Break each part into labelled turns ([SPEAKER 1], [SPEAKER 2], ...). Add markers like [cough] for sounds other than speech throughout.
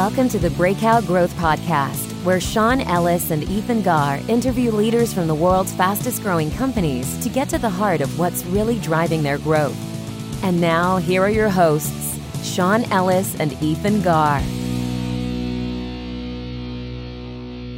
[SPEAKER 1] Welcome to the Breakout Growth Podcast, where Sean Ellis and Ethan Garr interview leaders from the world's fastest growing companies to get to the heart of what's really driving their growth. And now, here are your hosts, Sean Ellis and Ethan Garr.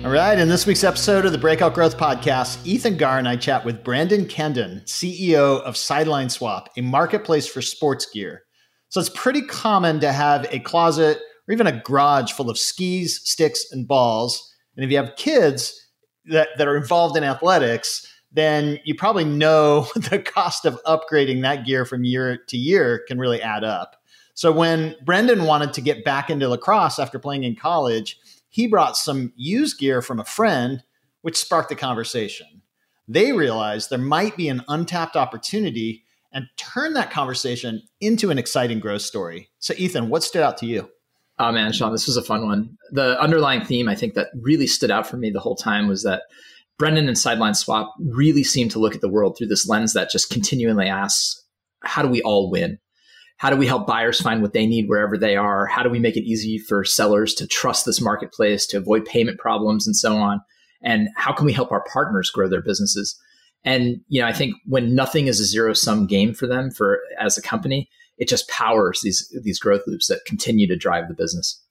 [SPEAKER 2] All right, in this week's episode of the Breakout Growth Podcast, Ethan Garr and I chat with Brendan Candon, CEO of Sideline Swap, a marketplace for sports gear. So it's pretty common to have a closet or even a garage full of skis, sticks, and balls. And if you have kids that, that are involved in athletics, then you probably know [laughs] the cost of upgrading that gear from year to year can really add up. So when Brendan wanted to get back into lacrosse after playing in college, he brought some used gear from a friend, which sparked a conversation. They realized there might be an untapped opportunity and turned that conversation into an exciting growth story. So, Ethan, what stood out to you?
[SPEAKER 3] Oh man, Sean, this was a fun one. The underlying theme I think that really stood out for me the whole time was that Brendan and Sideline Swap really seem to look at the world through this lens that just continually asks, how do we all win? How do we help buyers find what they need wherever they are? How do we make it easy for sellers to trust this marketplace, to avoid payment problems, and so on? And how can we help our partners grow their businesses? And you know, I think when nothing is a zero sum game for them, for as a company, it just powers these these growth loops that continue to drive the business.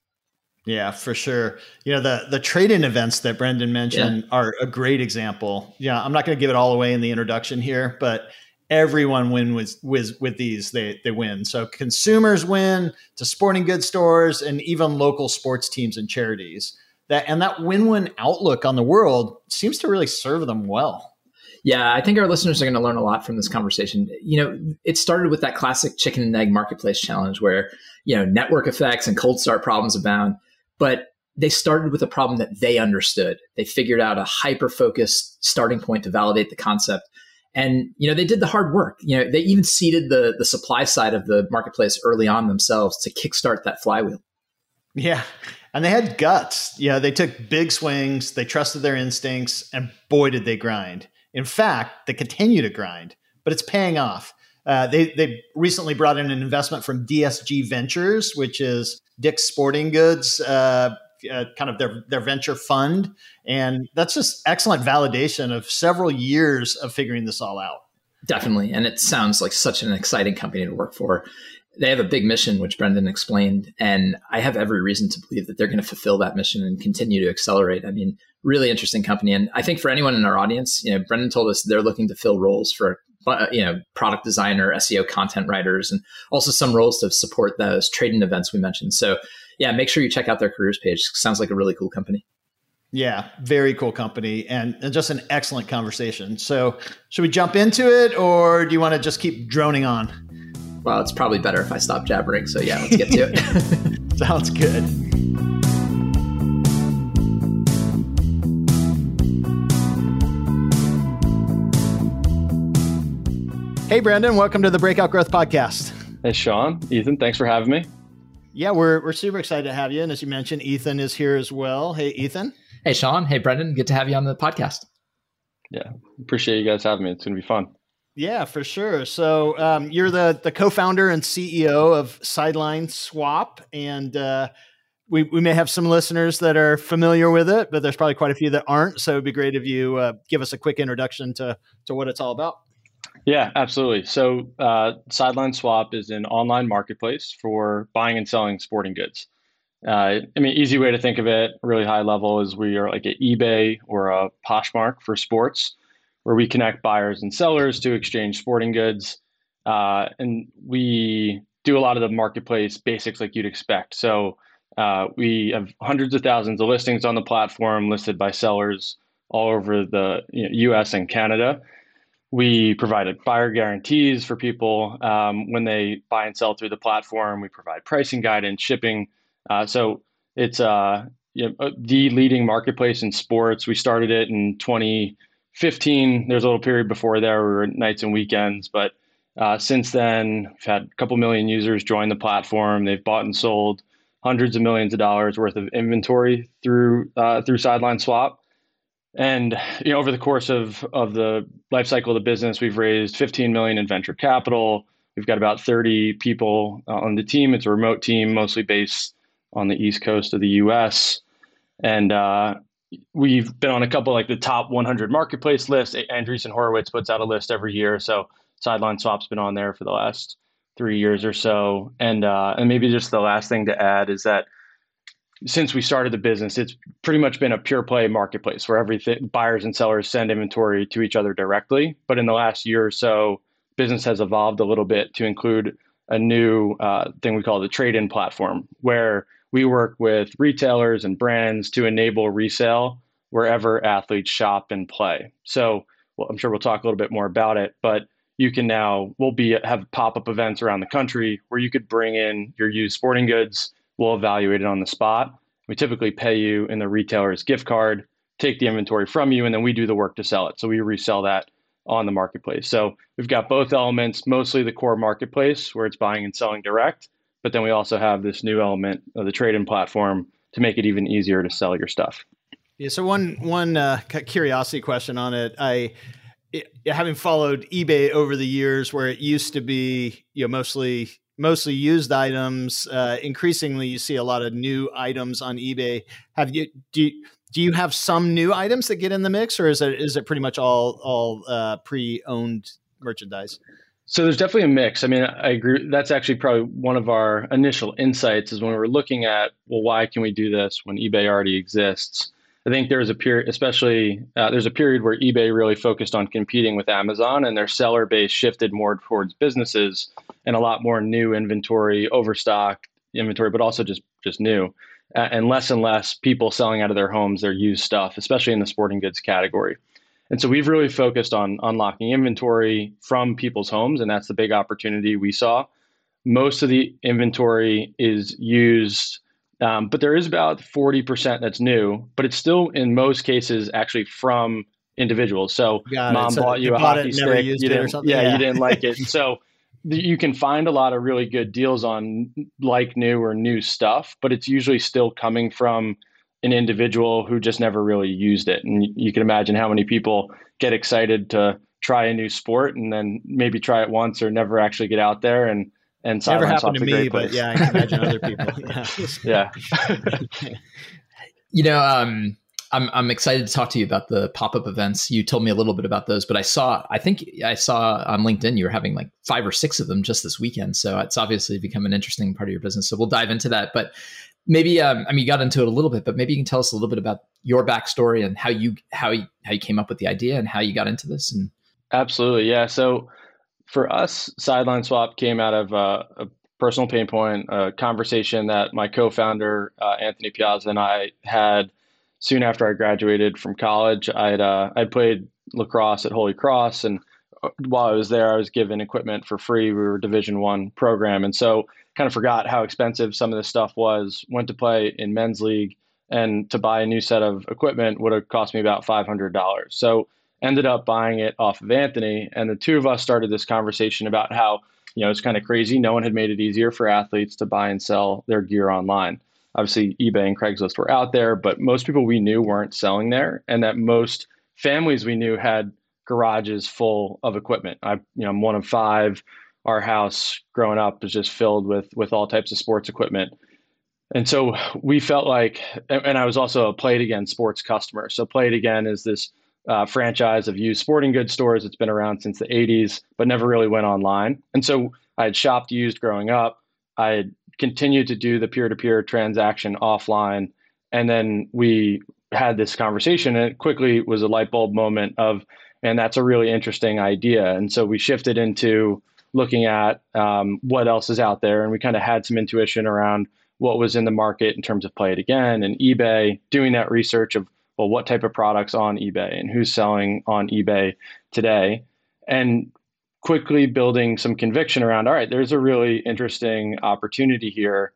[SPEAKER 2] Yeah, for sure. You know, the the trade-in events that Brendan mentioned yeah. are a great example. Yeah, I'm not going to give it all away in the introduction here, but everyone win with, with with these they they win so consumers win to sporting goods stores and even local sports teams and charities that and that win-win outlook on the world seems to really serve them well
[SPEAKER 3] yeah i think our listeners are going to learn a lot from this conversation. You know it started with that classic chicken and egg marketplace challenge where you know network effects and cold start problems abound but they started with a problem that they understood. They figured out a hyper focused starting point to validate the concept. And you know they did the hard work. You know they even seeded the the supply side of the marketplace early on themselves to kickstart that flywheel.
[SPEAKER 2] Yeah and they had guts. Yeah they took big swings. They trusted their instincts and boy did they grind in fact they continue to grind but it's paying off uh, they they recently brought in an investment from DSG Ventures, which is Dick's Sporting Goods uh, uh, kind of their their venture fund, and that's just excellent validation of several years of figuring this all out.
[SPEAKER 3] Definitely, and it sounds like such an exciting company to work for. They have a big mission, which Brendan explained, and I have every reason to believe that they're going to fulfill that mission and continue to accelerate. I mean, really interesting company, and I think for anyone in our audience, you know, Brendan told us they're looking to fill roles for uh, you know product designer seo content writers and also some roles to support those trading events we mentioned so yeah, make sure you check out their careers page. Sounds like a really cool company.
[SPEAKER 2] Yeah, very cool company and, and just an excellent conversation. So, should we jump into it or do you want to just keep droning on?
[SPEAKER 3] Well, it's probably better if I stop jabbering. So, yeah, let's get to
[SPEAKER 2] it. [laughs] Sounds good. Hey, Brendan, welcome to the Breakout Growth Podcast.
[SPEAKER 4] Hey, Sean, Ethan, thanks for having me.
[SPEAKER 2] Yeah, we're we're super excited to have you. And as you mentioned, Ethan is here as well. Hey, Ethan.
[SPEAKER 3] Hey, Sean. Hey, Brendan. Good to have you on the podcast.
[SPEAKER 4] Yeah, appreciate you guys having me. It's going to be fun.
[SPEAKER 2] Yeah, for sure. So um, you're the the co-founder and CEO of Sideline Swap, and uh, we we may have some listeners that are familiar with it, but there's probably quite a few that aren't. So it'd be great if you uh, give us a quick introduction to to what it's all about.
[SPEAKER 4] Yeah, absolutely. So, uh, Sideline Swap is an online marketplace for buying and selling sporting goods. Uh, I mean, easy way to think of it, really high level, is we are like an eBay or a Poshmark for sports, where we connect buyers and sellers to exchange sporting goods. Uh, and we do a lot of the marketplace basics like you'd expect. So, uh, we have hundreds of thousands of listings on the platform listed by sellers all over the you know, US and Canada. We provided buyer guarantees for people um, when they buy and sell through the platform. We provide pricing guidance, shipping. Uh, so it's uh, you know, the leading marketplace in sports. We started it in 2015. There's a little period before there. We were nights and weekends, but uh, since then, we've had a couple million users join the platform. They've bought and sold hundreds of millions of dollars worth of inventory through uh, through Sideline Swap. And you know, over the course of of the life cycle of the business, we've raised 15 million in venture capital. We've got about 30 people uh, on the team. It's a remote team, mostly based on the East Coast of the U.S. And uh, we've been on a couple like the top 100 marketplace lists. Andreessen Horowitz puts out a list every year, so Sideline Swap's been on there for the last three years or so. And uh, and maybe just the last thing to add is that since we started the business, it's pretty much been a pure play marketplace where everything buyers and sellers send inventory to each other directly. But in the last year or so, business has evolved a little bit to include a new uh, thing we call the trade-in platform, where we work with retailers and brands to enable resale wherever athletes shop and play. So well, I'm sure we'll talk a little bit more about it, but you can now we'll be have pop-up events around the country where you could bring in your used sporting goods we'll evaluate it on the spot. We typically pay you in the retailer's gift card take the inventory from you and then we do the work to sell it. So we resell that on the marketplace. So we've got both elements mostly the core marketplace where it's buying and selling direct but then we also have this new element of the trade-in platform to make it even easier to sell your stuff.
[SPEAKER 2] Yeah so one one uh, curiosity question on it. I it, having followed eBay over the years, where it used to be you know mostly mostly used items, uh, increasingly you see a lot of new items on eBay. Have you do you, do you have some new items that get in the mix, or is it is it pretty much all all uh, pre owned merchandise?
[SPEAKER 4] So there's definitely a mix. I mean, I agree. That's actually probably one of our initial insights is when we were looking at, well, why can we do this when eBay already exists? I think there's a period, especially uh, there's a period where eBay really focused on competing with Amazon, and their seller base shifted more towards businesses and a lot more new inventory, overstock inventory, but also just just new, uh, and less and less people selling out of their homes their used stuff, especially in the sporting goods category. And so we've really focused on unlocking inventory from people's homes, and that's the big opportunity we saw. Most of the inventory is used um, but there is about 40% that's new, but it's still in most cases actually from individuals. So Got mom so bought you, you a hockey it, stick. You didn't, yeah, yeah, you didn't like it. [laughs] So you can find a lot of really good deals on like new or new stuff, but it's usually still coming from an individual who just never really used it. And you can imagine how many people get excited to try a new sport and then maybe try it once or never actually get out there and and
[SPEAKER 2] never happened to me, but yeah, I can imagine other [laughs] people.
[SPEAKER 4] Yeah.
[SPEAKER 3] yeah. [laughs] you know, um, I'm I'm excited to talk to you about the pop up events. You told me a little bit about those, but I saw I think I saw on LinkedIn you were having like five or six of them just this weekend. So it's obviously become an interesting part of your business. So we'll dive into that. But maybe um, I mean you got into it a little bit, but maybe you can tell us a little bit about your backstory and how you how you, how you came up with the idea and how you got into this. And
[SPEAKER 4] absolutely, yeah. So for us, Sideline Swap came out of uh, a personal pain point, a conversation that my co-founder uh, Anthony Piazza and I had soon after I graduated from college. I'd uh, I'd played lacrosse at Holy Cross, and uh, while I was there, I was given equipment for free. We were a Division One program, and so kind of forgot how expensive some of this stuff was. Went to play in men's league, and to buy a new set of equipment would have cost me about five hundred dollars. So ended up buying it off of Anthony. And the two of us started this conversation about how, you know, it's kind of crazy. No one had made it easier for athletes to buy and sell their gear online. Obviously, eBay and Craigslist were out there, but most people we knew weren't selling there. And that most families we knew had garages full of equipment. I, you know, I'm one of five. Our house growing up is just filled with with all types of sports equipment. And so we felt like, and I was also a Play It Again sports customer. So Play It Again is this uh, franchise of used sporting goods stores. It's been around since the 80s, but never really went online. And so I had shopped used growing up. I had continued to do the peer to peer transaction offline. And then we had this conversation, and it quickly was a light bulb moment of, and that's a really interesting idea. And so we shifted into looking at um, what else is out there. And we kind of had some intuition around what was in the market in terms of Play It Again and eBay, doing that research of well, what type of products on eBay and who's selling on eBay today, and quickly building some conviction around, all right, there's a really interesting opportunity here.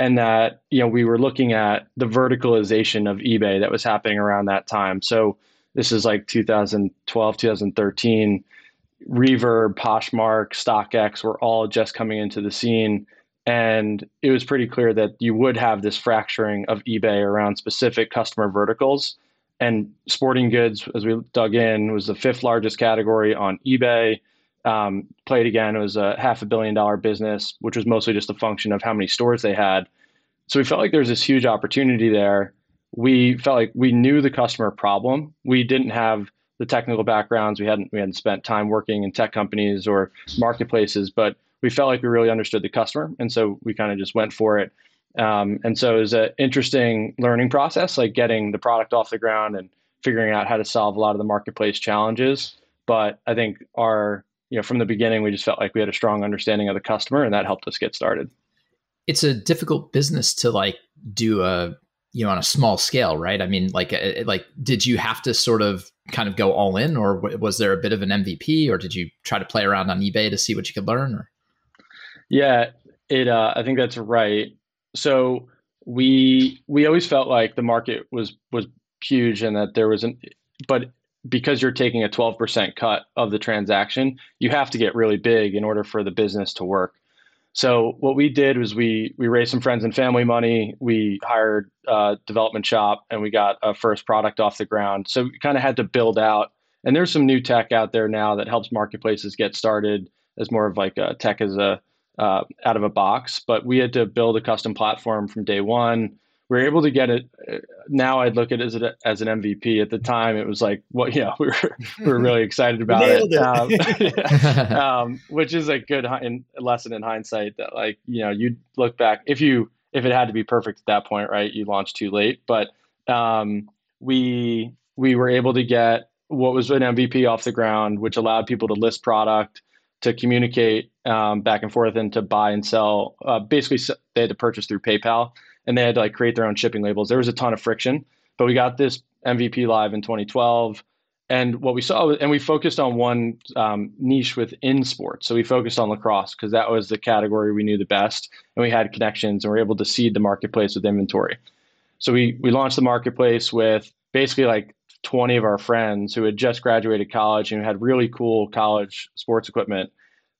[SPEAKER 4] And that, you know, we were looking at the verticalization of eBay that was happening around that time. So this is like 2012, 2013. Reverb, Poshmark, StockX were all just coming into the scene and it was pretty clear that you would have this fracturing of eBay around specific customer verticals. And sporting goods, as we dug in, was the fifth largest category on eBay. Um, Play It Again, it was a half a billion dollar business, which was mostly just a function of how many stores they had. so we felt like there's this huge opportunity there. We felt like we knew the customer problem. We didn't have the technical backgrounds. We hadn't we hadn't spent time working in tech companies or marketplaces, but we felt like we really understood the customer, and so we kind of just went for it. Um, and so it was an interesting learning process, like getting the product off the ground and figuring out how to solve a lot of the marketplace challenges. But I think our you know from the beginning we just felt like we had a strong understanding of the customer, and that helped us get started
[SPEAKER 3] it's a difficult business to like do a you know on a small scale right i mean like uh, like did you have to sort of kind of go all in or was there a bit of an mvp or did you try to play around on ebay to see what you could learn or
[SPEAKER 4] yeah it uh, i think that's right so we we always felt like the market was was huge and that there was an but because you're taking a 12% cut of the transaction you have to get really big in order for the business to work so what we did was we we raised some friends and family money. We hired a development shop and we got a first product off the ground. So we kind of had to build out. And there's some new tech out there now that helps marketplaces get started as more of like a tech as a uh, out of a box. But we had to build a custom platform from day one we were able to get it. Uh, now I'd look at it as, a, as an MVP. At the time, it was like, well, yeah, we were we were really excited about it, it. Um, [laughs] [laughs] um, which is a good in, lesson in hindsight. That like you know you look back if you if it had to be perfect at that point, right? You launched too late, but um, we we were able to get what was an MVP off the ground, which allowed people to list product, to communicate um, back and forth, and to buy and sell. Uh, basically, they had to purchase through PayPal and they had to like create their own shipping labels. There was a ton of friction, but we got this MVP live in 2012. And what we saw, and we focused on one um, niche within sports. So we focused on lacrosse because that was the category we knew the best, and we had connections, and we were able to seed the marketplace with inventory. So we we launched the marketplace with basically like 20 of our friends who had just graduated college and had really cool college sports equipment,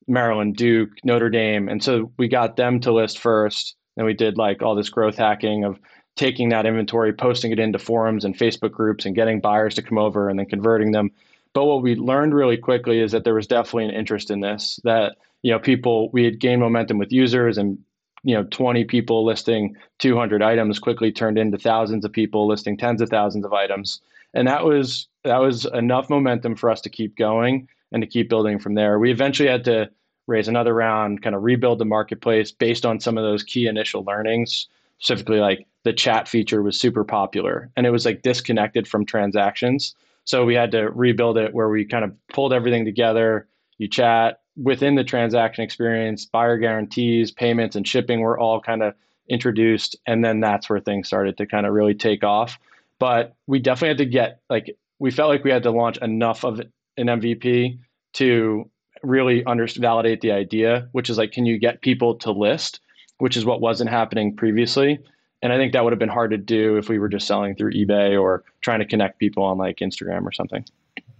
[SPEAKER 4] Maryland, Duke, Notre Dame, and so we got them to list first and we did like all this growth hacking of taking that inventory, posting it into forums and Facebook groups and getting buyers to come over and then converting them. But what we learned really quickly is that there was definitely an interest in this, that, you know, people, we had gained momentum with users and, you know, 20 people listing 200 items quickly turned into thousands of people listing tens of thousands of items. And that was, that was enough momentum for us to keep going and to keep building from there. We eventually had to raise another round, kind of rebuild the marketplace based on some of those key initial learnings. Specifically, like the chat feature was super popular and it was like disconnected from transactions. So we had to rebuild it where we kind of pulled everything together. You chat within the transaction experience, buyer guarantees, payments, and shipping were all kind of introduced. And then that's where things started to kind of really take off. But we definitely had to get like, we felt like we had to launch enough of an MVP to really under validate the idea, which is like, can you get people to list, which is what wasn't happening previously. And I think that would have been hard to do if we were just selling through eBay or trying to connect people on like Instagram or something.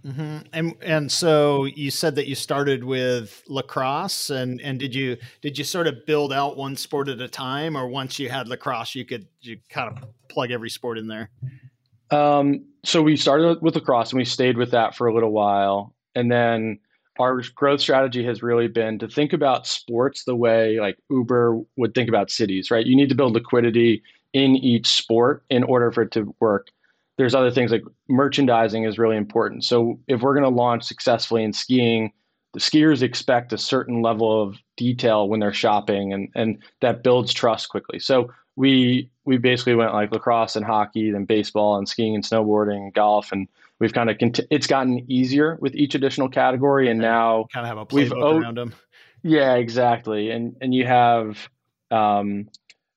[SPEAKER 2] Mm-hmm. And and so you said that you started with lacrosse, and and did you did you sort of build out one sport at a time, or once you had lacrosse, you could you kind of plug every sport in there?
[SPEAKER 4] Um, so we started with lacrosse, and we stayed with that for a little while, and then our growth strategy has really been to think about sports the way like Uber would think about cities, right? You need to build liquidity in each sport in order for it to work. There's other things like merchandising is really important. So if we're going to launch successfully in skiing, the skiers expect a certain level of detail when they're shopping and and that builds trust quickly. So we we basically went like lacrosse and hockey, then baseball and skiing and snowboarding and golf and we've kind of cont- it's gotten easier with each additional category and now
[SPEAKER 2] kind of have a playbook around them
[SPEAKER 4] yeah exactly. And and you have um,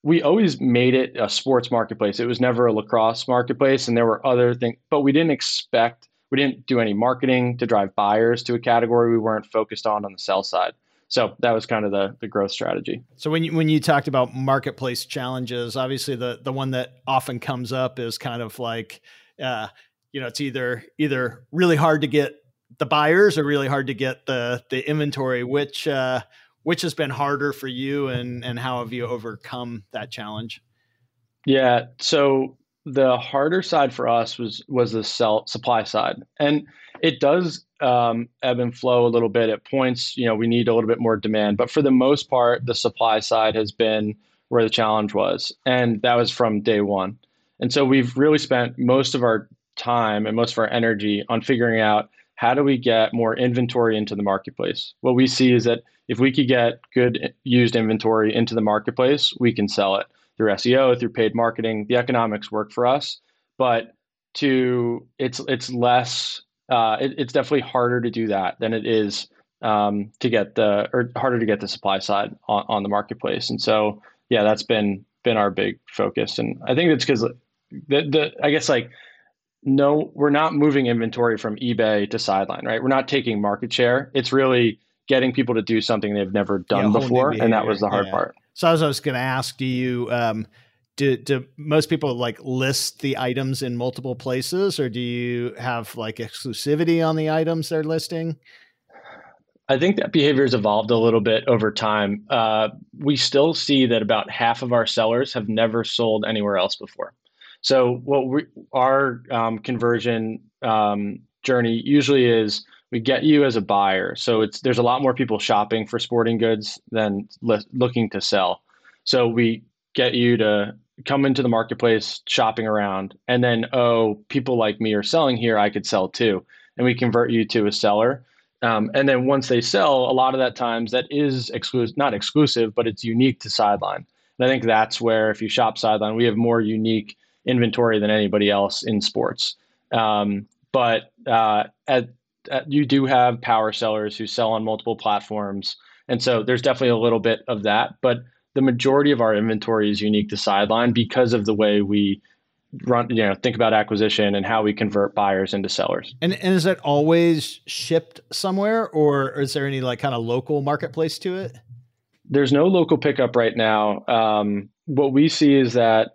[SPEAKER 4] we always made it a sports marketplace. It was never a lacrosse marketplace and there were other things but we didn't expect we didn't do any marketing to drive buyers to a category we weren't focused on on the sell side. So that was kind of the the growth strategy.
[SPEAKER 2] So when you, when you talked about marketplace challenges, obviously the the one that often comes up is kind of like uh, you know it's either either really hard to get the buyers or really hard to get the the inventory. Which uh which has been harder for you and and how have you overcome that challenge?
[SPEAKER 4] Yeah so the harder side for us was was the sell supply side. And it does um, ebb and flow a little bit. At points you know we need a little bit more demand. But for the most part the supply side has been where the challenge was. And that was from day one. And so we've really spent most of our time and most of our energy on figuring out how do we get more inventory into the marketplace. What we see is that if we could get good used inventory into the marketplace, we can sell it through SEO, through paid marketing. The economics work for us, but to it's it's less uh, it, it's definitely harder to do that than it is um, to get the or harder to get the supply side on, on the marketplace. And so yeah, that's been been our big focus. And I think it's because the the I guess like no, we're not moving inventory from eBay to sideline, right? We're not taking market share. It's really getting people to do something they've never done yeah, before, and that was the hard yeah. part.
[SPEAKER 2] So I was, I was going to ask, do you um, do, do most people like list the items in multiple places, or do you have like exclusivity on the items they're listing?
[SPEAKER 4] I think that behavior has evolved a little bit over time. Uh, we still see that about half of our sellers have never sold anywhere else before. So what we, our um, conversion um, journey usually is we get you as a buyer. So it's there's a lot more people shopping for sporting goods than li- looking to sell. So we get you to come into the marketplace shopping around and then oh people like me are selling here i could sell too and we convert you to a seller um, and then once they sell a lot of that times that is exclusive not exclusive but it's unique to sideline and i think that's where if you shop sideline we have more unique inventory than anybody else in sports. Um, but uh, at, at, you do have power sellers who sell on multiple platforms, and so there's definitely a little bit of that. But the majority of our inventory is unique to Sideline because of the way we run you know think about acquisition and how we convert buyers into sellers
[SPEAKER 2] and, and is that always shipped somewhere or is there any like kind of local marketplace to it
[SPEAKER 4] there's no local pickup right now um, what we see is that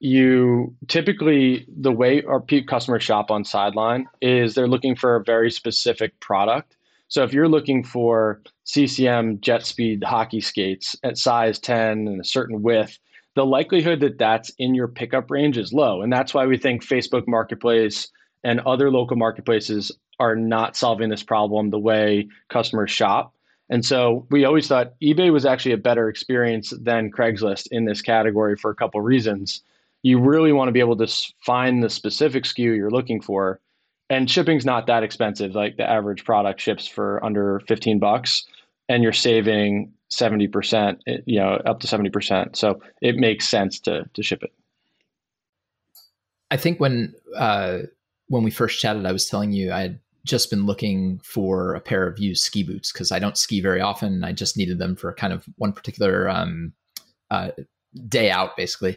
[SPEAKER 4] you typically the way our peak customers shop on sideline is they're looking for a very specific product. So if you're looking for ccm jet speed hockey skates at size 10 and a certain width the likelihood that that's in your pickup range is low. And that's why we think facebook marketplace and other local marketplaces are not solving this problem the way customers shop. And so we always thought ebay was actually a better experience than craigslist in this category for a couple reasons you really want to be able to find the specific SKU you're looking for. And shipping's not that expensive. Like the average product ships for under 15 bucks and you're saving 70%, eh, you know, up to 70%. So it makes sense to, to ship it.
[SPEAKER 3] I think when, uh, when we first chatted, I was telling you I had just been looking for a pair of used ski boots because I don't ski very often. I just needed them for kind of one particular um, uh, day out basically.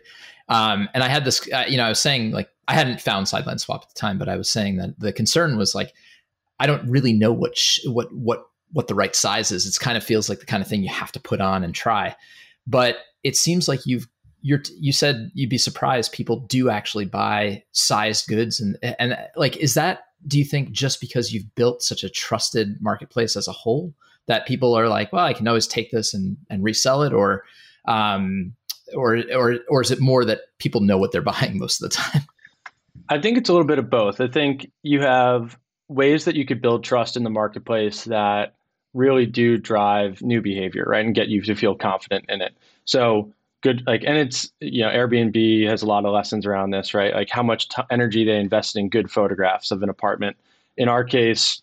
[SPEAKER 3] Um, and I had this, uh, you know, I was saying like I hadn't found sideline swap at the time, but I was saying that the concern was like I don't really know what sh- what what what the right size is. It kind of feels like the kind of thing you have to put on and try. But it seems like you've you're you said you'd be surprised people do actually buy sized goods and and like is that do you think just because you've built such a trusted marketplace as a whole that people are like well I can always take this and and resell it or um or or or is it more that people know what they're buying most of the time?
[SPEAKER 4] I think it's a little bit of both. I think you have ways that you could build trust in the marketplace that really do drive new behavior, right, and get you to feel confident in it. So good, like, and it's you know Airbnb has a lot of lessons around this, right? Like how much t- energy they invest in good photographs of an apartment. In our case,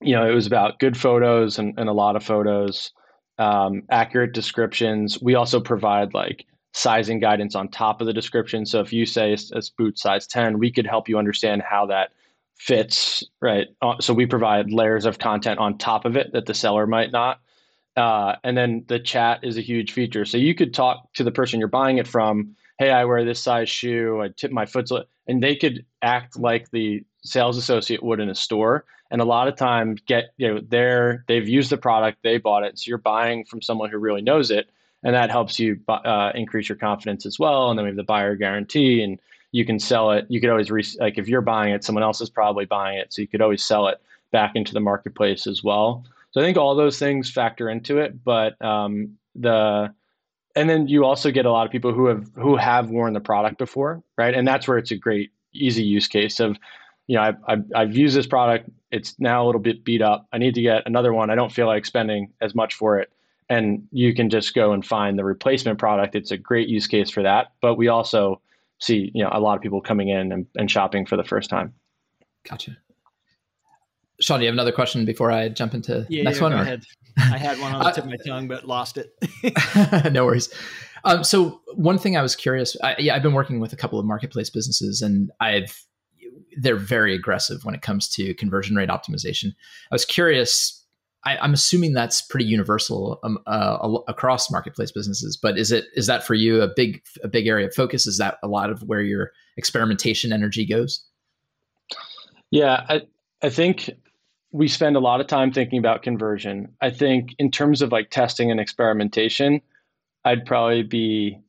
[SPEAKER 4] you know, it was about good photos and, and a lot of photos um, accurate descriptions. We also provide like sizing guidance on top of the description. So if you say a boot size 10, we could help you understand how that fits, right? Uh, so we provide layers of content on top of it that the seller might not. Uh, and then the chat is a huge feature. So you could talk to the person you're buying it from. Hey, I wear this size shoe. I tip my foot, and they could act like the sales associate would in a store and a lot of times get you know they're they've used the product they bought it so you're buying from someone who really knows it and that helps you uh, increase your confidence as well and then we have the buyer guarantee and you can sell it. You could always re- like if you're buying it someone else is probably buying it so you could always sell it back into the marketplace as well. So i think all those things factor into it but um, the and then you also get a lot of people who have who have worn the product before right? And that's where it's a great easy use case of you know, I've, I've, I've, used this product. It's now a little bit beat up. I need to get another one. I don't feel like spending as much for it. and you can just go and find the replacement product. It's a great use case for that. But we also see you know a lot of people coming in and, and shopping for the first time.
[SPEAKER 3] Gotcha. Sean, do you have another question before I jump into
[SPEAKER 2] yeah,
[SPEAKER 3] next
[SPEAKER 2] yeah,
[SPEAKER 3] one?
[SPEAKER 2] Go ahead. I had one on the [laughs] tip of my tongue, but lost it. [laughs]
[SPEAKER 3] no worries. Um, so one thing I was curious, I, yeah, I've been working with a couple of marketplace businesses, and I've they're very aggressive when it comes to conversion rate optimization. I was curious. I, am assuming that's pretty universal um, uh, across marketplace businesses, but is it is that for you a big a big area of focus? Is that a lot of where your experimentation energy goes?
[SPEAKER 4] Yeah, I I think we spend a lot of time thinking about conversion. I think in terms of like testing and experimentation, I'd probably be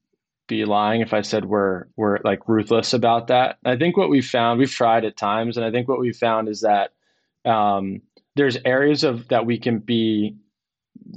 [SPEAKER 4] be lying if I said we're we're like ruthless about that. I think what we've found, we've tried at times, and I think what we've found is that um, there's areas of that we can be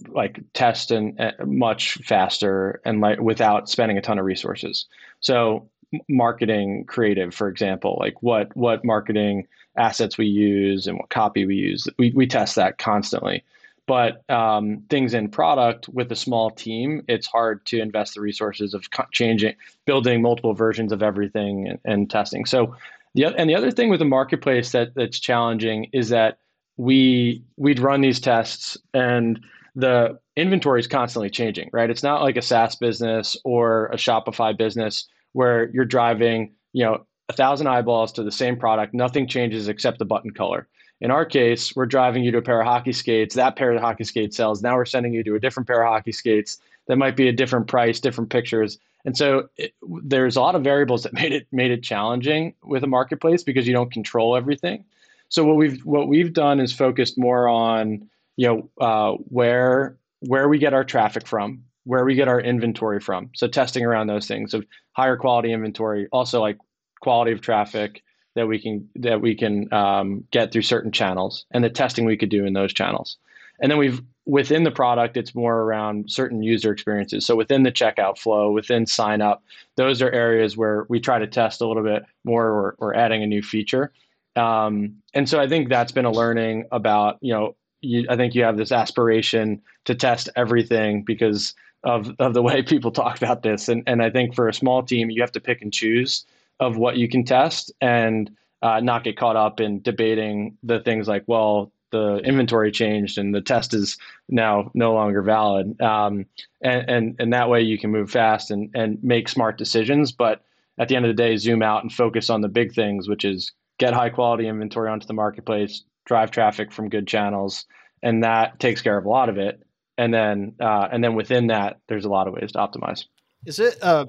[SPEAKER 4] like test and uh, much faster and like without spending a ton of resources. So marketing creative, for example, like what what marketing assets we use and what copy we use, we we test that constantly. But um, things in product with a small team, it's hard to invest the resources of changing, building multiple versions of everything and, and testing. So, the and the other thing with the marketplace that that's challenging is that we we'd run these tests and the inventory is constantly changing, right? It's not like a SaaS business or a Shopify business where you're driving, you know, a thousand eyeballs to the same product, nothing changes except the button color. In our case, we're driving you to a pair of hockey skates. That pair of hockey skates sells. Now we're sending you to a different pair of hockey skates that might be a different price, different pictures. And so it, there's a lot of variables that [laughs] made it made it challenging with a marketplace because you don't control everything. So what we've what we've done is focused more on you know uh, where where we get our traffic from, where we get our inventory from. So testing around those things of higher quality inventory, also like quality of traffic, that we can that we can um, get through certain channels and the testing we could do in those channels. And then we've within the product it's more around certain user experiences. So within the checkout flow within sign up those are areas where we try to test a little bit more or, or adding a new feature. Um, and so i think that's been a learning about you know you, i think you have this aspiration to test everything because of, of the way [laughs] people talk about this. And, and i think for a small team you have to pick and choose of what you can test and uh, not get caught up in debating the things like, well, the inventory changed and the test is now no longer valid. Um, and, and, and that way you can move fast and, and make smart decisions. But at the end of the day, zoom out and focus on the big things, which is get high quality inventory onto the marketplace, drive traffic from good channels, and that takes care of a lot of it. And then, uh, and then within that, there's a lot of ways to optimize.
[SPEAKER 2] Is it uh,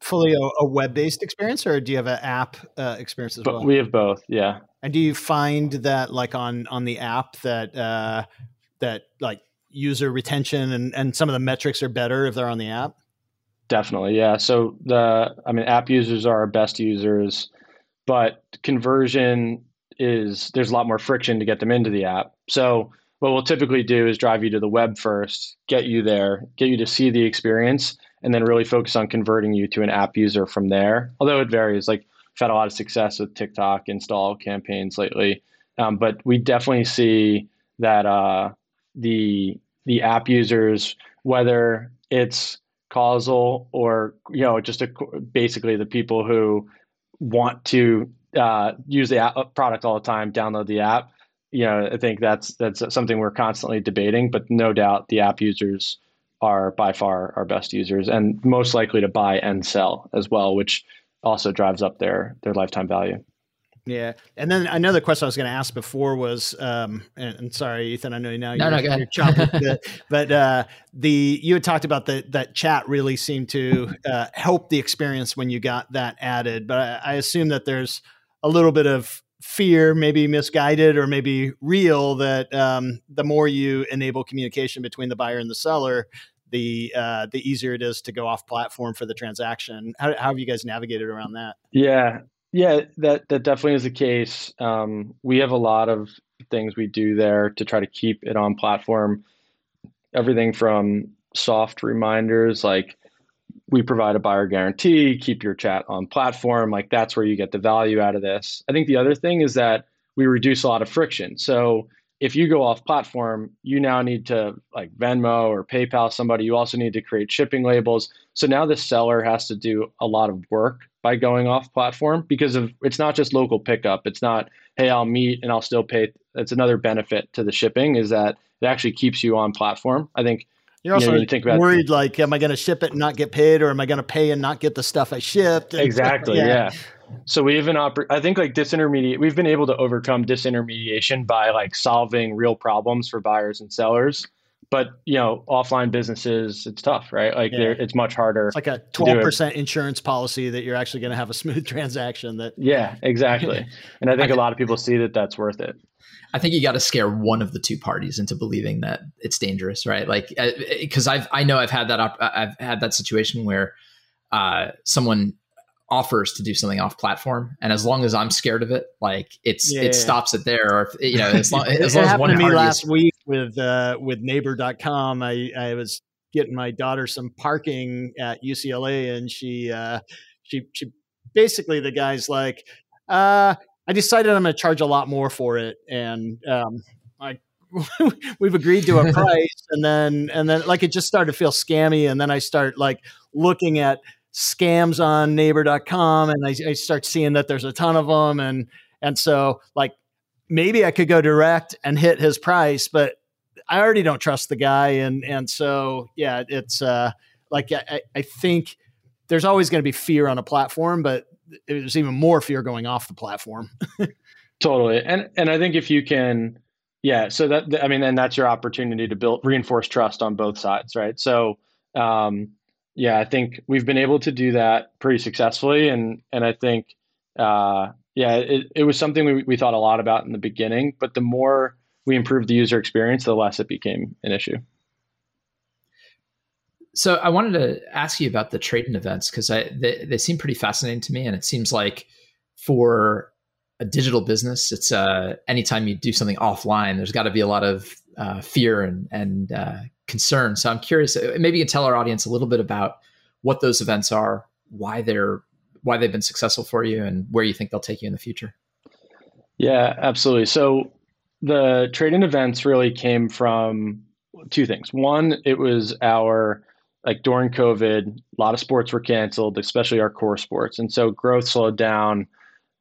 [SPEAKER 2] fully a, a web-based experience, or do you have an app uh, experience as
[SPEAKER 4] but
[SPEAKER 2] well?
[SPEAKER 4] We have both, yeah.
[SPEAKER 2] And do you find that, like on on the app, that uh, that like user retention and and some of the metrics are better if they're on the app?
[SPEAKER 4] Definitely, yeah. So the I mean, app users are our best users, but conversion is there's a lot more friction to get them into the app. So what we'll typically do is drive you to the web first, get you there, get you to see the experience and then really focus on converting you to an app user from there. Although it varies, like we've had a lot of success with TikTok install campaigns lately, um, but we definitely see that uh, the the app users, whether it's causal or you know just a, basically the people who want to uh, use the app, product all the time, download the app. You know, I think that's that's something we're constantly debating, but no doubt the app users are by far our best users and most likely to buy and sell as well, which also drives up their their lifetime value.
[SPEAKER 2] Yeah, and then another question I was going to ask before was, um, and, and, sorry, Ethan, I know now
[SPEAKER 3] no,
[SPEAKER 2] you're,
[SPEAKER 3] no,
[SPEAKER 2] you're chopping, [laughs] bit, but uh, the you had talked about that that chat really seemed to uh, help the experience when you got that added, but I, I assume that there's a little bit of fear, maybe misguided or maybe real, that um, the more you enable communication between the buyer and the seller, the uh, the easier it is to go off platform for the transaction. How, how have you guys navigated around that?
[SPEAKER 4] Yeah, yeah, that that definitely is the case. Um, we have a lot of things we do there to try to keep it on platform. Everything from soft reminders like we provide a buyer guarantee, keep your chat on platform. Like that's where you get the value out of this. I think the other thing is that we reduce a lot of friction. So if you go off platform, you now need to like Venmo or PayPal somebody. You also need to create shipping labels. So now the seller has to do a lot of work by going off platform because of it's not just local pickup. It's not, hey, I'll meet and I'll still pay. That's another benefit to the shipping is that it actually keeps you on platform. I think
[SPEAKER 2] you're also you know, you think about worried like, am I going to ship it and not get paid, or am I going to pay and not get the stuff I shipped? And
[SPEAKER 4] exactly. yeah. yeah. So we have an oper- I think like disintermediate. We've been able to overcome disintermediation by like solving real problems for buyers and sellers. But you know, offline businesses, it's tough, right? Like yeah. it's much harder.
[SPEAKER 2] It's like a twelve percent insurance policy that you're actually going to have a smooth [laughs] transaction. That
[SPEAKER 4] yeah, exactly. [laughs] and I think a lot of people see that that's worth it.
[SPEAKER 3] I think you got to scare one of the two parties into believing that it's dangerous, right? Like, because uh, I've I know I've had that op- I've had that situation where uh, someone offers to do something off platform and as long as i'm scared of it like it's yeah, it stops it there or you know [laughs] as long, as, long as
[SPEAKER 2] one to me last is, week with uh with neighbor.com i i was getting my daughter some parking at ucla and she uh she she basically the guy's like uh i decided i'm going to charge a lot more for it and um i [laughs] we've agreed to a [laughs] price and then and then like it just started to feel scammy and then i start like looking at scams on neighbor.com and I, I start seeing that there's a ton of them and and so like maybe I could go direct and hit his price, but I already don't trust the guy and and so yeah, it's uh like I, I think there's always going to be fear on a platform, but there's even more fear going off the platform. [laughs]
[SPEAKER 4] totally. And and I think if you can yeah, so that I mean and that's your opportunity to build reinforce trust on both sides, right? So um yeah, I think we've been able to do that pretty successfully, and and I think uh, yeah, it, it was something we, we thought a lot about in the beginning, but the more we improved the user experience, the less it became an issue.
[SPEAKER 3] So I wanted to ask you about the trade-in events because they, they seem pretty fascinating to me, and it seems like for a digital business, it's uh, anytime you do something offline, there's got to be a lot of uh, fear and and uh, concern. So I'm curious, uh, maybe you can tell our audience a little bit about what those events are, why they're why they've been successful for you, and where you think they'll take you in the future.
[SPEAKER 4] Yeah, absolutely. So the trade-in events really came from two things. One, it was our like during COVID, a lot of sports were canceled, especially our core sports, and so growth slowed down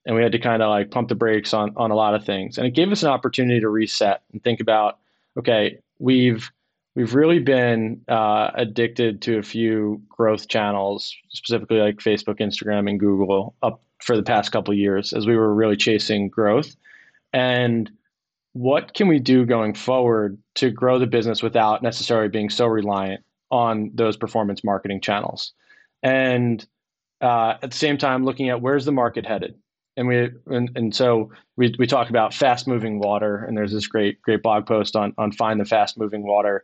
[SPEAKER 4] and we had to kind of like pump the brakes on on a lot of things and it gave us an opportunity to reset and think about okay we've we've really been uh, addicted to a few growth channels, specifically like Facebook, Instagram, and Google, up for the past couple years as we were really chasing growth. And what can we do going forward to grow the business without necessarily being so reliant on those performance marketing channels? And uh, at the same time, looking at where's the market headed? and we and, and so we, we talk about fast moving water and there's this great great blog post on on find the fast moving water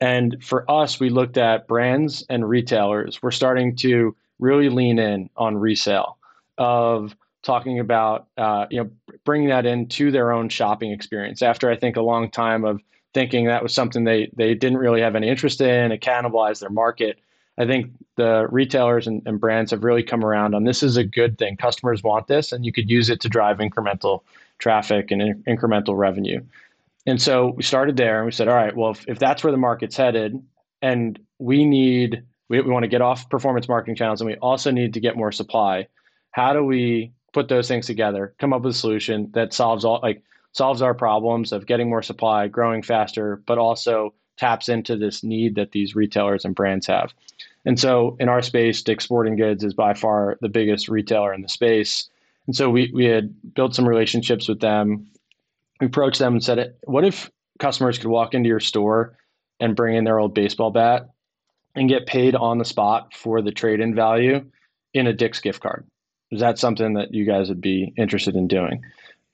[SPEAKER 4] and for us we looked at brands and retailers we're starting to really lean in on resale of talking about uh, you know bringing that into their own shopping experience after i think a long time of thinking that was something they they didn't really have any interest in it cannibalized their market I think the retailers and, and, brands have really come around on this is a good thing. Customers want this, and you could use it to drive incremental traffic and in, incremental revenue. And so we started there and we said, all right, well, if, if that's where the market's headed, and we need, we, we want to get off performance marketing channels, and we also need to get more supply. How do we put those things together, come up with a solution that solves all, like, solves our problems of getting more supply, growing faster, but also taps into this need that these retailers and brands have. And so in our space, Dick's Sporting Goods is by far the biggest retailer in the space. And so we, we had built some relationships with them. We approached them and said, what if customers could walk into your store and bring in their old baseball bat and get paid on the spot for the trade in value in a Dick's gift card? Is that something that you guys would be interested in doing?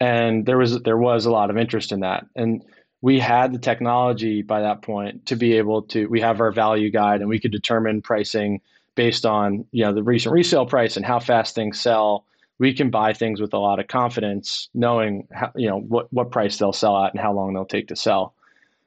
[SPEAKER 4] And there was there was a lot of interest in that. And we had the technology by that point to be able to we have our value guide and we could determine pricing based on you know the recent resale price and how fast things sell. We can buy things with a lot of confidence knowing how, you know what what price they'll sell at and how long they'll take to sell.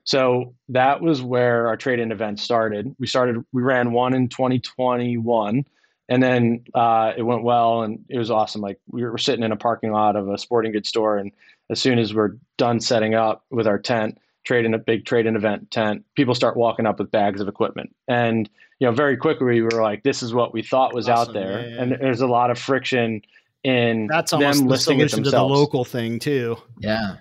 [SPEAKER 4] So that was where our trade-in event started. We started we ran one in 2021 and then uh, it went well and it was awesome like we were sitting in a parking lot of a sporting goods store and as soon as we're done setting up with our tent, trade in a big trade in event tent, people start walking up with bags of equipment. And, you know, very quickly we were like, this is what we thought was awesome. out there. Yeah, yeah. And there's a lot of friction in
[SPEAKER 2] That's almost them
[SPEAKER 4] the listing
[SPEAKER 2] solution to the local thing too.
[SPEAKER 3] Yeah.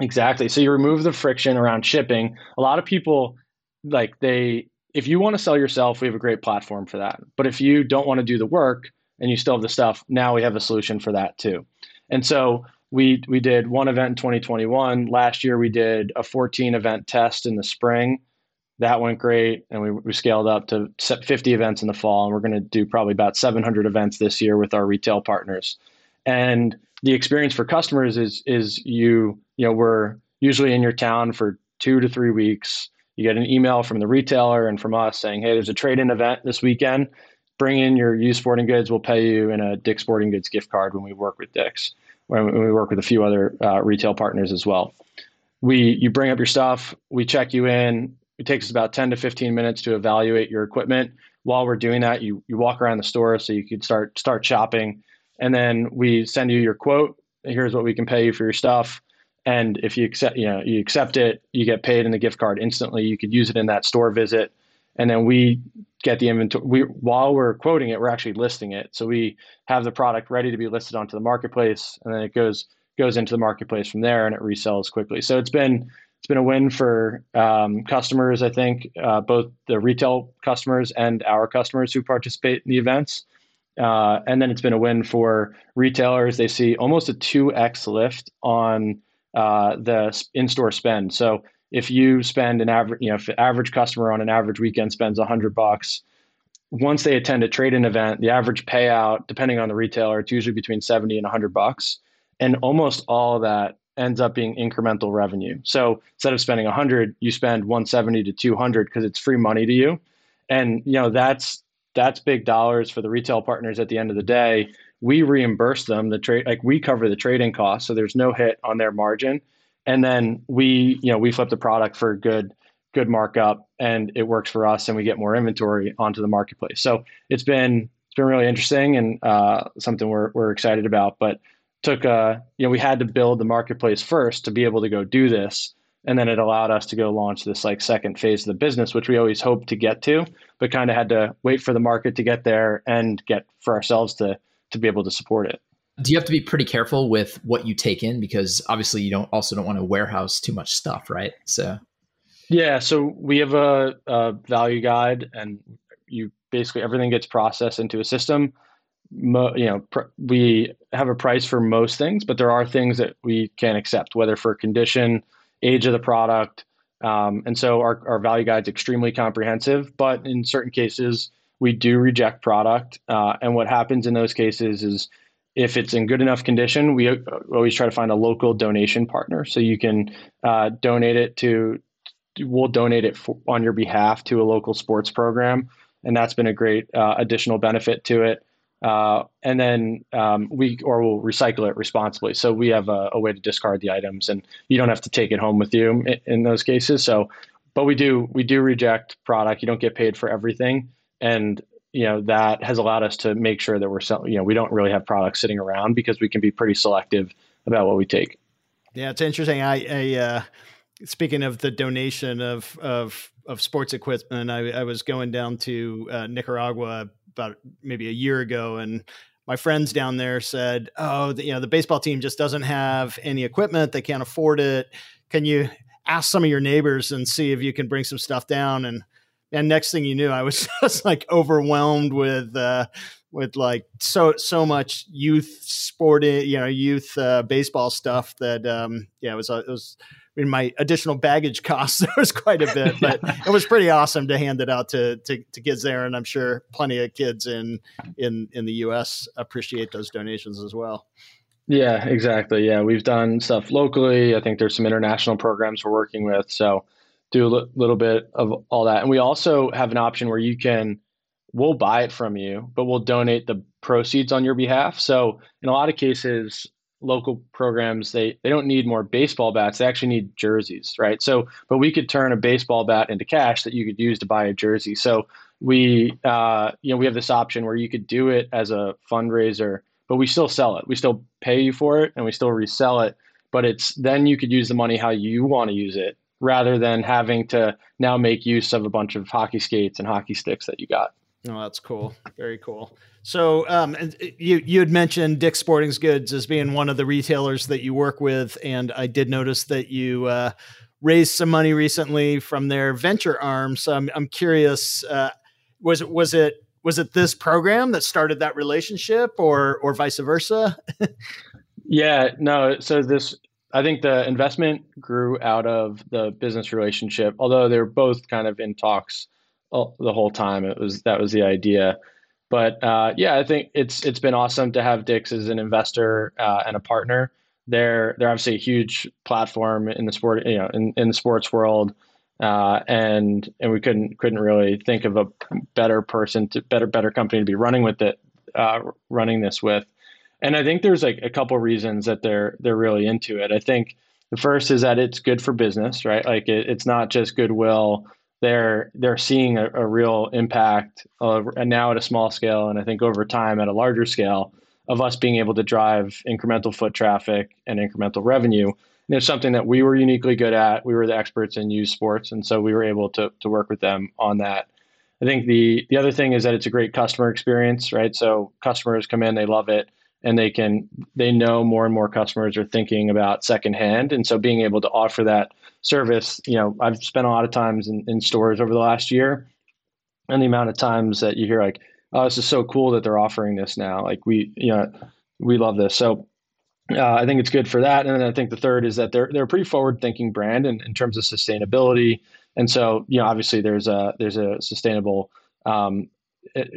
[SPEAKER 4] Exactly. So you remove the friction around shipping. A lot of people like they if you want to sell yourself, we have a great platform for that. But if you don't want to do the work and you still have the stuff, now we have a solution for that too. And so we we did one event in 2021. Last year we did a 14 event test in the spring. That went great, and we, we scaled up to 50 events in the fall. And we're going to do probably about 700 events this year with our retail partners. And the experience for customers is is you you know we're usually in your town for two to three weeks. You get an email from the retailer and from us saying, "Hey, there's a trade-in event this weekend. Bring in your used sporting goods. We'll pay you in a Dick's Sporting Goods gift card when we work with Dick's." when we work with a few other uh, retail partners as well. We you bring up your stuff, we check you in. It takes us about 10 to 15 minutes to evaluate your equipment. While we're doing that, you you walk around the store so you can start start shopping, and then we send you your quote. Here's what we can pay you for your stuff. And if you accept, you know, you accept it, you get paid in the gift card instantly. You could use it in that store visit, and then we get the inventory. We while we're quoting it, we're actually listing it. So we have the product ready to be listed onto the marketplace, and then it goes goes into the marketplace from there, and it resells quickly. So it's been it's been a win for um, customers. I think uh, both the retail customers and our customers who participate in the events. Uh, and then it's been a win for retailers. They see almost a two x lift on uh, the in-store spend. So if you spend an average, you know, if the average customer on an average weekend spends a hundred bucks, once they attend a trade-in event, the average payout, depending on the retailer, it's usually between 70 and 100 bucks. And almost all of that ends up being incremental revenue. So instead of spending 100, you spend 170 to 200 because it's free money to you. And you know, that's that's big dollars for the retail partners at the end of the day. We reimburse them the trade like we cover the trading costs, so there's no hit on their margin. And then we you know we flip the product for a good good markup and it works for us and we get more inventory onto the marketplace. So it's been it's been really interesting and uh, something we're, we're excited about but took uh you know we had to build the marketplace first to be able to go do this and then it allowed us to go launch this like second phase of the business which we always hoped to get to but kind of had to wait for the market to get there and get for ourselves to to be able to support it
[SPEAKER 3] do you have to be pretty careful with what you take in because obviously you don't also don't want to warehouse too much stuff, right? So
[SPEAKER 4] yeah, so we have a, a value guide, and you basically everything gets processed into a system. Mo, you know, pr- we have a price for most things, but there are things that we can't accept, whether for condition, age of the product, um, and so our, our value guide is extremely comprehensive. But in certain cases, we do reject product, uh, and what happens in those cases is if it's in good enough condition, we always try to find a local donation partner. So you can uh, donate it to, we'll donate it for, on your behalf to a local sports program. And that's been a great uh, additional benefit to it. Uh, and then um, we, or we'll recycle it responsibly. So we have a, a, way to discard the items and you don't have to take it home with you in, in those cases. So, but we do, we do reject product. You don't get paid for everything. And you know that has allowed us to make sure that we're selling you know we don't really have products sitting around because we can be pretty selective about what we take.
[SPEAKER 2] Yeah it's interesting. I, I uh, speaking of the donation of of of sports equipment i, I was going down to uh, nicaragua about maybe a year ago and my friends down there said oh the, you know the baseball team just doesn't have any equipment. They can't afford it. Can you ask some of your neighbors and see if you can bring some stuff down? And and next thing you knew, I was [laughs] just like overwhelmed with uh, with like so so much youth sporting, you know, youth uh, baseball stuff that um, yeah, it was uh, it was. in my additional baggage [laughs] costs [laughs] there was quite a bit, but it was pretty awesome to hand it out to, to, to kids there, and I'm sure plenty of kids in in in the U.S. appreciate those donations as well.
[SPEAKER 4] Yeah, exactly. Yeah, we've done stuff locally. I think there's some international programs we're working with. So do a little bit of all that. And we also have an option where you can, we'll buy it from you, but we'll donate the proceeds on your behalf. So in a lot of cases, local programs they they don't need more baseball bats. They actually need jerseys right? So but we could turn a baseball bat into cash that you could use to buy a jersey. So we uh, you know we have this option where you could do it as a fundraiser but we still sell it. We still pay you for it and we still resell it but it's then you could use the money how you want to use it rather than having to now make use of a bunch of hockey skates and hockey sticks that you got.
[SPEAKER 2] Oh, that's cool. Very cool. So, um, you you had mentioned Dick's Sporting Goods as being one of the retailers that you work with, and I did notice that you uh, raised some money recently from their venture arm. So, I'm I'm curious, uh, was it was it was it this program that started that relationship, or or vice versa? [laughs]
[SPEAKER 4] yeah, no. So this I think the investment grew out of the business relationship, although they're both kind of in talks the whole time. It was that was the idea. But uh, yeah, I think it's it's been awesome to have Dick's as an investor uh, and a partner. They're they're obviously a huge platform in the sport, you know, in, in the sports world, uh, and and we couldn't couldn't really think of a better person to better better company to be running with it, uh, running this with. And I think there's like a couple reasons that they're they're really into it. I think the first is that it's good for business, right? Like it, it's not just goodwill they're they're seeing a, a real impact of, and now at a small scale and I think over time at a larger scale of us being able to drive incremental foot traffic and incremental revenue. And it's something that we were uniquely good at. We were the experts in youth sports, and so we were able to to work with them on that. I think the the other thing is that it's a great customer experience, right? So customers come in, they love it, and they can they know more and more customers are thinking about secondhand, and so being able to offer that service. You know, I've spent a lot of times in, in stores over the last year, and the amount of times that you hear like, "Oh, this is so cool that they're offering this now." Like we, you know, we love this. So uh, I think it's good for that. And then I think the third is that they're they're a pretty forward thinking brand in, in terms of sustainability. And so, you know, obviously there's a there's a sustainable um,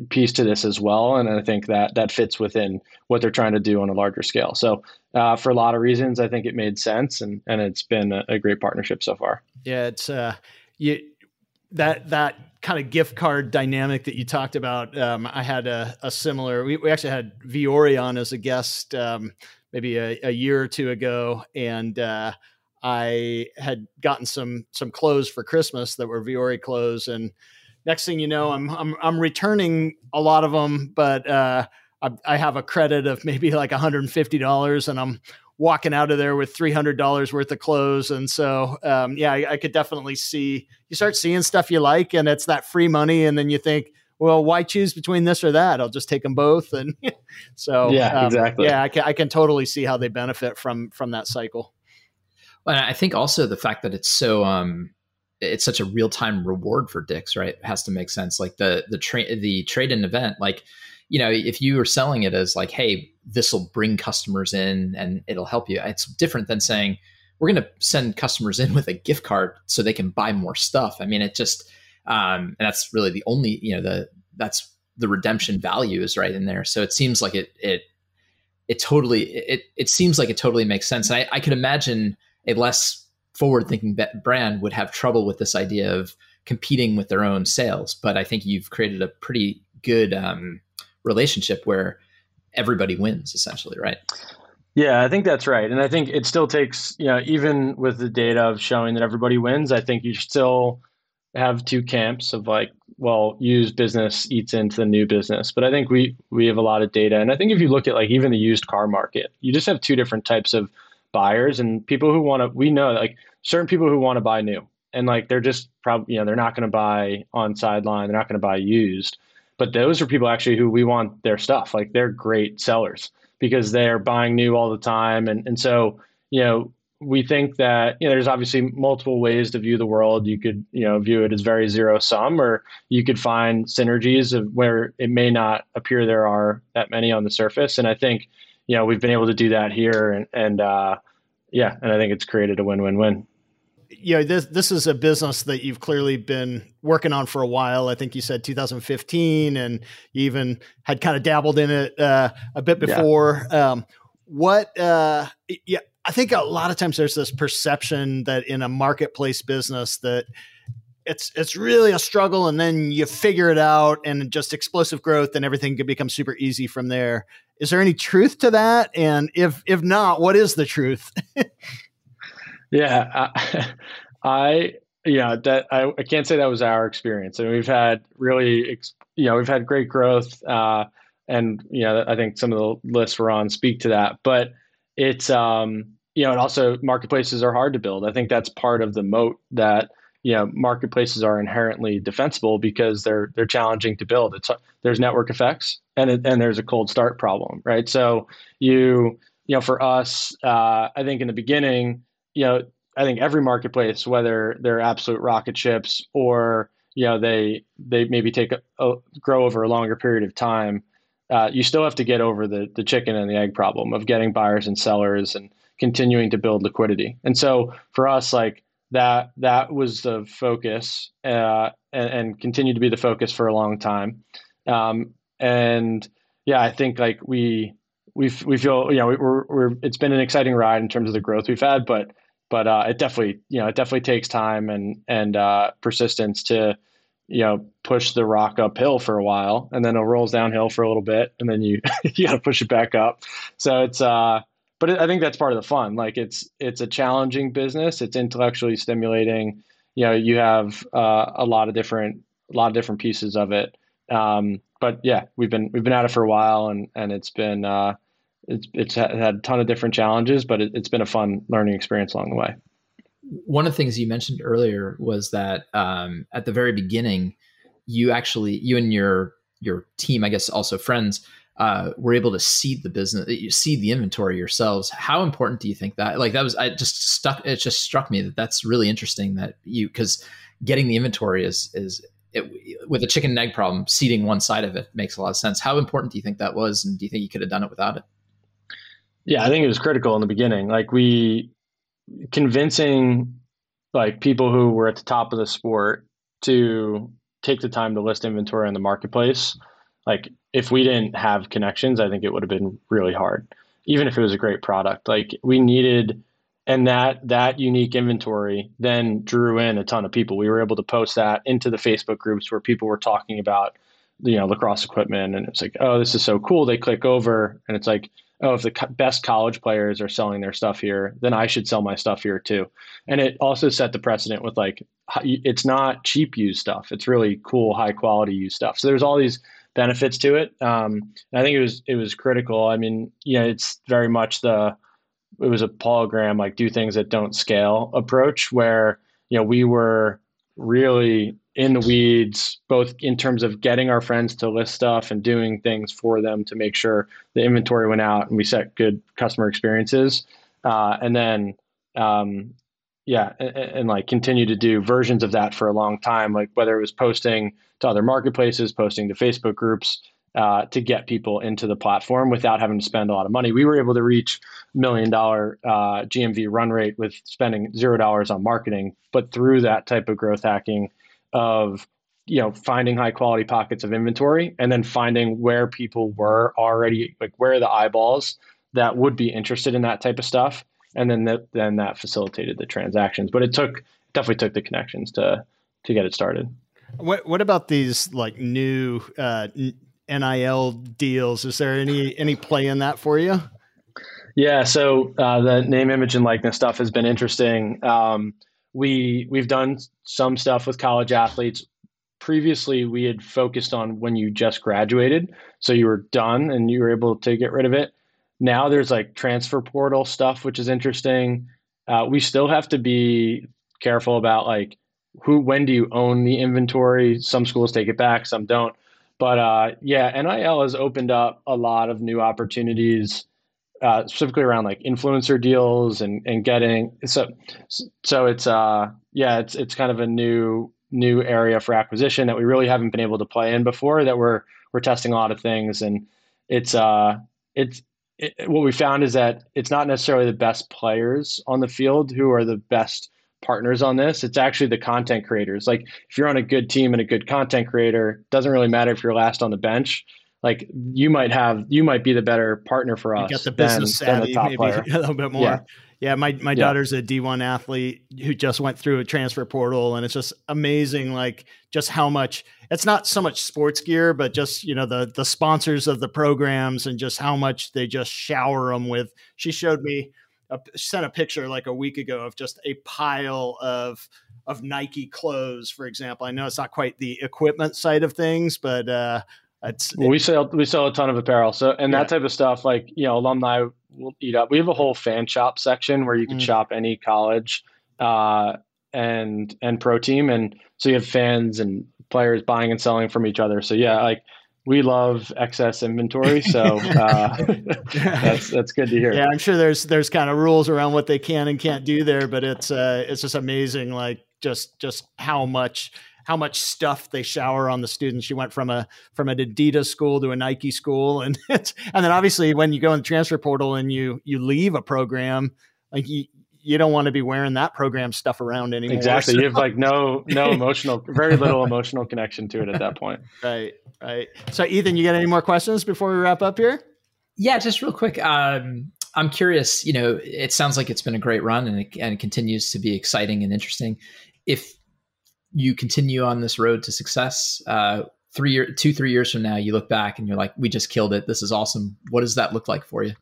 [SPEAKER 4] piece to this as well, and I think that that fits within what they're trying to do on a larger scale. So, uh, for a lot of reasons, I think it made sense, and and it's been a, a great partnership so far.
[SPEAKER 2] Yeah, it's uh, you that that kind of gift card dynamic that you talked about. Um, I had a, a similar. We, we, actually had Vuori on as a guest um, maybe a, a, year or two ago, and uh, I had gotten some some clothes for Christmas that were Vuori clothes, and next thing you know, I'm I'm I'm returning a lot of them, but uh, I, I have a credit of maybe like 150 dollars, and I'm walking out of there with $300 worth of clothes. And so, um, yeah, I, I, could definitely see you start seeing stuff you like, and it's that free money, and then you think. Well, why choose between this or that? I'll just take them both, and [laughs] so
[SPEAKER 4] yeah, um, exactly.
[SPEAKER 2] Yeah, I can, I can totally see how they benefit from from that cycle.
[SPEAKER 3] Well, I think also the fact that it's so um, it's such a real time reward for Dick's, right? It has to make sense. Like the the trade the trade in event, like you know, if you are selling it as like, hey, this will bring customers in and it'll help you, it's different than saying we're going to send customers in with a gift card so they can buy more stuff. I mean, it just um, and that's really the only you know the that's the redemption value is right in there. So it seems like it it it totally it it seems like it totally makes sense. And I, I could imagine a less forward thinking brand would have trouble with this idea of competing with their own sales. But I think you've created a pretty good um, relationship where everybody wins essentially, right?
[SPEAKER 4] Yeah, I think that's right. And I think it still takes, you know, even with the data of showing that everybody wins, I think you still have two camps of like, well, used business eats into the new business. But I think we we have a lot of data. And I think if you look at like even the used car market, you just have two different types of buyers and people who want to we know like certain people who want to buy new. And like they're just probably you know they're not going to buy on sideline they're not going to buy used. But those are people actually who we want their stuff. Like they're great sellers because they're buying new all the time. And and so you know we think that you know there's obviously multiple ways to view the world. You could you know view it as very zero sum or you could find synergies of where it may not appear there are that many on the surface. And i think you know, we've been able to do that here, and and uh, yeah, and I think it's created a win-win-win.
[SPEAKER 2] You know, this this is a business that you've clearly been working on for a while. I think you said 2015, and you even had kind of dabbled in it uh, a bit before. Yeah. Um, what? Uh, yeah, I think a lot of times there's this perception that in a marketplace business that it's it's really a struggle and then you figure it out and just explosive growth and everything can become super easy from there. Is there any truth to that? And if if not what is the truth?
[SPEAKER 4] Yeah I, [laughs] I yeah that I, I can't say that was our experience. And we've had really you know we've had great growth uh, and you know i think some of the lists we're on speak to that. But it's um you know, and also marketplaces are hard to build. I think that's part of the moat that you know marketplaces are inherently defensible because they're they're challenging to build. It's there's network effects and it, and there's a cold start problem, right? So you you know for us, uh, I think in the beginning, you know, I think every marketplace, whether they're absolute rocket ships or you know they they maybe take a, a grow over a longer period of time, uh, you still have to get over the the chicken and the egg problem of getting buyers and sellers and continuing to build liquidity. And so for us, like that that was the focus uh, and, and continued to be the focus for a long time. Um, and yeah, I think like we we we feel you know we're, we're it's been an exciting ride in terms of the growth we've had, but but uh, it definitely you know it definitely takes time and and uh, persistence to you know push the rock uphill for a while, and then it rolls downhill for a little bit, and then you [laughs] you got to push it back up. So it's uh but I think that's part of the fun. Like it's it's a challenging business. It's intellectually stimulating. You know, you have uh, a lot of different a lot of different pieces of it. Um, but yeah, we've been we've been at it for a while, and and it's been uh, it's it's had a ton of different challenges, but it, has been a fun learning experience along the way.
[SPEAKER 3] One of the things you mentioned earlier was that um, at the very beginning, you actually you and your your team, I guess, also friends, uh, were able to seed the business, that you seed the inventory yourselves. How important do you think that? Like that was, I just stuck. It just struck me that that's really interesting that you because getting the inventory is is it, with a chicken and egg problem, seeding one side of it makes a lot of sense. How important do you think that was, and do you think you could have done it without it?
[SPEAKER 4] Yeah, I think it was critical in the beginning. Like we convincing like people who were at the top of the sport to take the time to list inventory on the marketplace like if we didn't have connections, I think it would have been really hard, even if it was a great product. Like we needed, and that that unique inventory then drew in a ton of people. We were able to post that into the Facebook groups where people were talking about, you know, lacrosse equipment, and it's like, oh, this is so cool. They click over, and it's like, oh, if the best college players are selling their stuff here, then I should sell my stuff here too. And it also set the precedent with like, it's not cheap used stuff. It's really cool, high quality used stuff. So there's all these benefits to it. Um, I think it was it was critical. I mean, you know, it's very much the it was a Paul Graham like do things that don't scale approach where you know we were really in the weeds both in terms of getting our friends to list stuff and doing things for them to make sure the inventory went out and we set good customer experiences uh, and then um, yeah and, and, like continue to do versions of that for a long time like whether it was posting to other marketplaces posting to facebook groups uh, to get people into the platform without having to spend a lot of money. We were able to reach million dollar uh, gmv run rate with spending zero dollars on marketing but through that type of growth hacking of you know finding high quality pockets of inventory and then finding where people were already like where are the eyeballs that would be interested in that type of stuff and then that then that facilitated the transactions. But it took definitely took the connections to to get it started.
[SPEAKER 2] What what about these like new uh, NIL deals? Is there any any play in that for you?
[SPEAKER 4] Yeah, so uh, the name, image, and likeness stuff has been interesting. Um, we we've done some stuff with college athletes. Previously, we had focused on when you just graduated, so you were done and you were able to get rid of it. Now there's like transfer portal stuff, which is interesting. Uh, we still have to be careful about like who, when do you own the inventory? Some schools take it back, some don't. But uh, yeah, NIL has opened up a lot of new opportunities, uh, specifically around like influencer deals and and getting so so it's uh yeah it's it's kind of a new new area for acquisition that we really haven't been able to play in before that we're we're testing a lot of things and it's uh it's it, what we found is that it's not necessarily the best players on the field who are the best partners on this. It's actually the content creators. Like if you're on a good team and a good content creator, doesn't really matter if you're last on the bench. Like you might have, you might be the better partner for us.
[SPEAKER 2] You got the business than, savvy, than maybe player. [laughs] a little bit more. Yeah. Yeah, my my yeah. daughter's a D1 athlete who just went through a transfer portal and it's just amazing like just how much it's not so much sports gear but just, you know, the the sponsors of the programs and just how much they just shower them with. She showed me a, sent a picture like a week ago of just a pile of of Nike clothes, for example. I know it's not quite the equipment side of things, but uh, it's
[SPEAKER 4] well, we sell we sell a ton of apparel. So and yeah. that type of stuff, like you know, alumni will eat up. We have a whole fan shop section where you can mm. shop any college uh, and and pro team, and so you have fans and players buying and selling from each other. So yeah, like we love excess inventory, so uh, [laughs] that's that's good to hear.
[SPEAKER 2] Yeah, I'm sure there's there's kind of rules around what they can and can't do there, but it's uh, it's just amazing, like just just how much how much stuff they shower on the students. You went from a from an Adidas school to a Nike school, and [laughs] it's, and then obviously when you go in the transfer portal and you you leave a program, like you you don't want to be wearing that program stuff around anymore.
[SPEAKER 4] Exactly. So. You have like no no [laughs] emotional, very little emotional connection to it at that point.
[SPEAKER 2] Right. Right. So Ethan, you got any more questions before we wrap up here?
[SPEAKER 3] Yeah, just real quick. Um, I'm curious. You know, it sounds like it's been a great run and it, and it continues to be exciting and interesting. If you continue on this road to success, uh, three year, two, three years from now, you look back and you're like, "We just killed it. This is awesome." What does that look like for you?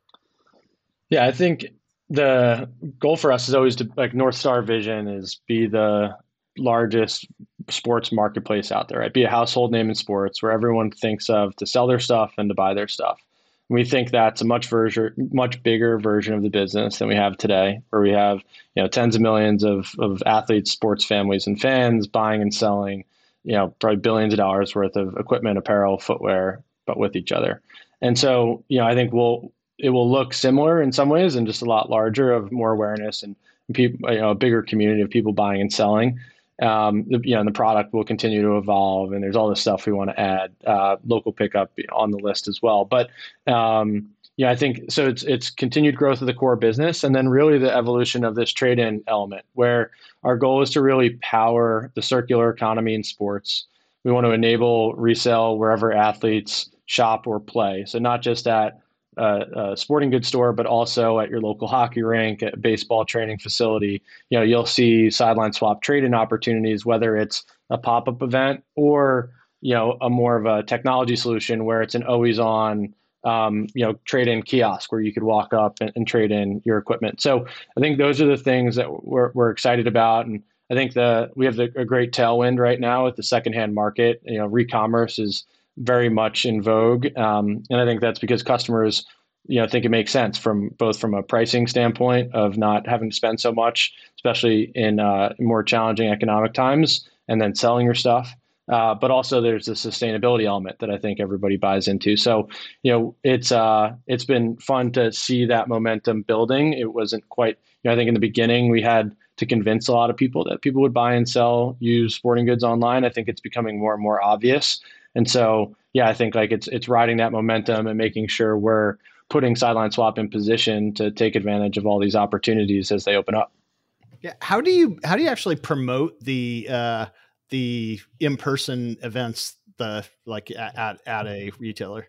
[SPEAKER 4] Yeah, I think the goal for us is always to like North Star vision is be the largest sports marketplace out there, right? Be a household name in sports where everyone thinks of to sell their stuff and to buy their stuff. We think that's a much version, much bigger version of the business than we have today, where we have you know tens of millions of of athletes, sports families, and fans buying and selling, you know, probably billions of dollars worth of equipment, apparel, footwear, but with each other. And so, you know, I think we'll it will look similar in some ways and just a lot larger of more awareness and people, you know, a bigger community of people buying and selling. Um, you know, the product will continue to evolve, and there's all this stuff we want to add. Uh, local pickup on the list as well, but um, yeah, I think so. It's it's continued growth of the core business, and then really the evolution of this trade-in element, where our goal is to really power the circular economy in sports. We want to enable resale wherever athletes shop or play. So not just at a, a sporting goods store, but also at your local hockey rink, at baseball training facility. You know, you'll see SidelineSwap trade-in opportunities, whether it's a pop-up event or you know a more of a technology solution where it's an always-on um, you know trade-in kiosk where you could walk up and, and, trade in your equipment. So I think those are the things that we're, we're excited about, and I think the we have the, a great tailwind right now with the secondhand market. You know, re-commerce is very much in vogue, um, and I think that's because customers, you know, think it makes sense from both from a pricing standpoint of not having to spend so much, especially in uh, more challenging economic times, and then selling your stuff. Uh, but also there's the sustainability element that I think everybody buys into. So, you know, it's uh, it's been fun to see that momentum building. It wasn't quite, you know, I think in the beginning we had to convince a lot of people that people would buy and sell use sporting goods online. I think it's becoming more and more obvious. And so, yeah, I think like it's it's riding that momentum and making sure we're putting SidelineSwap in position to take advantage of all these opportunities as they open up.
[SPEAKER 2] Yeah, how do you how do you actually promote the uh, the in person events the like at at a retailer?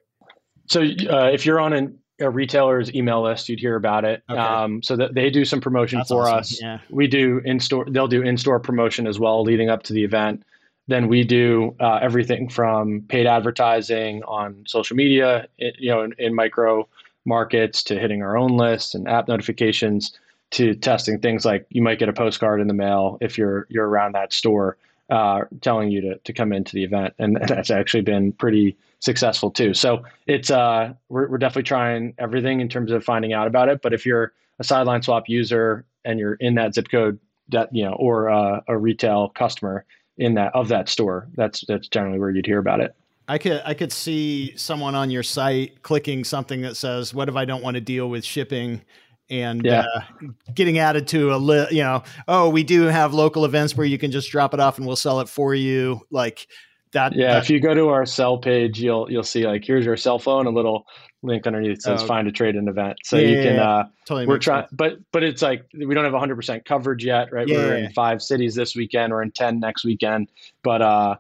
[SPEAKER 4] So uh, if you're on an, a retailer's email list, you'd hear about it. Okay. Um, so that they do some promotion That's for awesome. us. Yeah. We do in store. They'll do in store promotion as well, leading up to the event then we do uh, everything from paid advertising on social media, you know, in, in, micro markets to hitting our own lists and app notifications to testing things like you might get a postcard in the mail if you're you're around that store uh, telling you to, to come into the event, and [laughs] that's actually been pretty successful too. So it's uh, we're, we're definitely trying everything in terms of finding out about it. But if you're a SidelineSwap user and you're in that zip code that you know or uh, a retail customer, in that of that store. That's that's generally where you'd hear about it.
[SPEAKER 2] I could I could see someone on your site clicking something that says, "What if I don't want to deal with shipping?" and yeah. uh, getting added to a li- you know, oh, we do have local events where you can just drop it off and we'll sell it for you. Like that.
[SPEAKER 4] Yeah,
[SPEAKER 2] that,
[SPEAKER 4] if you go to our sell page, you'll you'll see like here's your cell phone, a little link underneath says oh, find a trade in event. So yeah, you can yeah, uh totally we're trying but but it's like we don't have 100% coverage yet, right? we're in 5 cities this weekend, we're in 10 next weekend. But uh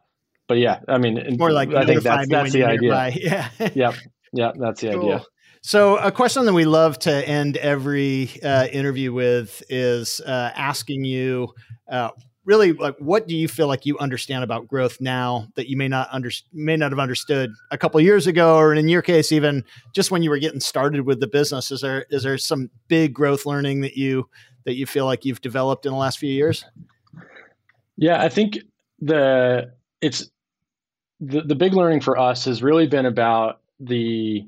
[SPEAKER 4] but yeah, I mean it's
[SPEAKER 2] more like
[SPEAKER 4] I think that's that's the idea.
[SPEAKER 2] Nearby. [laughs] Yeah.
[SPEAKER 4] yep. Yeah, that's the cool. idea.
[SPEAKER 2] So, a question that we love to end every uh, interview with is uh, asking you uh, really like what do you feel like you understand about growth now that you may not under may not have understood a couple years ago or in your case even just when you were getting started with the business? Is there is there some big growth learning that you that you feel like you've developed in the last few years?
[SPEAKER 4] Yeah i think the it's the, the big learning for us has really been about the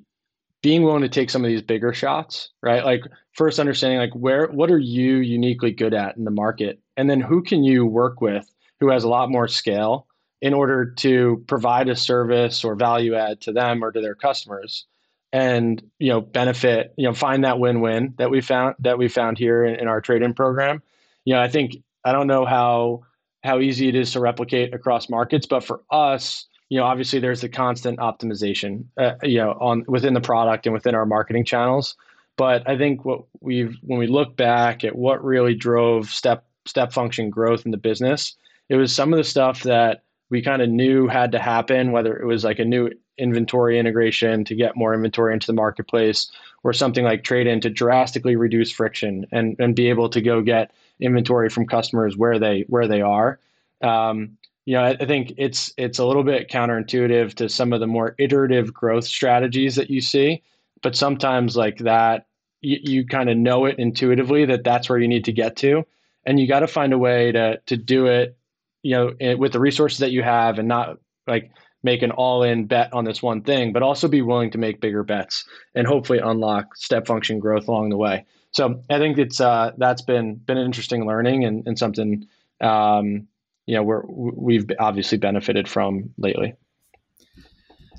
[SPEAKER 4] being willing to take some of these bigger shots, right? Like first understanding like where what are you uniquely good at in the market and then who can you work with who has a lot more scale in order to provide a service or value add to them or to their customers and you know benefit you know find that win-win that we found that we found here in, in our trade-in program you know i think i don't know how how easy it is to replicate across markets but for us you know, obviously there's the constant optimization, uh, you know, on within the product and within our marketing channels. But I think what we've when we look back at what really drove step step function growth in the business, it was some of the stuff that we kind of knew had to happen, whether it was like a new inventory integration to get more inventory into the marketplace, or something like trade in to drastically reduce friction and and be able to go get inventory from customers where they where they are. Um, you know, I, I think it's it's a little bit counterintuitive to some of the more iterative growth strategies that you see, but sometimes like that, you, you kind of know it intuitively that that's where you need to get to, and you got to find a way to to do it, you know, with the resources that you have, and not like make an all-in bet on this one thing, but also be willing to make bigger bets and hopefully unlock step function growth along the way. So I think it's uh, that's been been an interesting learning and, and something um, you know we're we've obviously benefited from lately.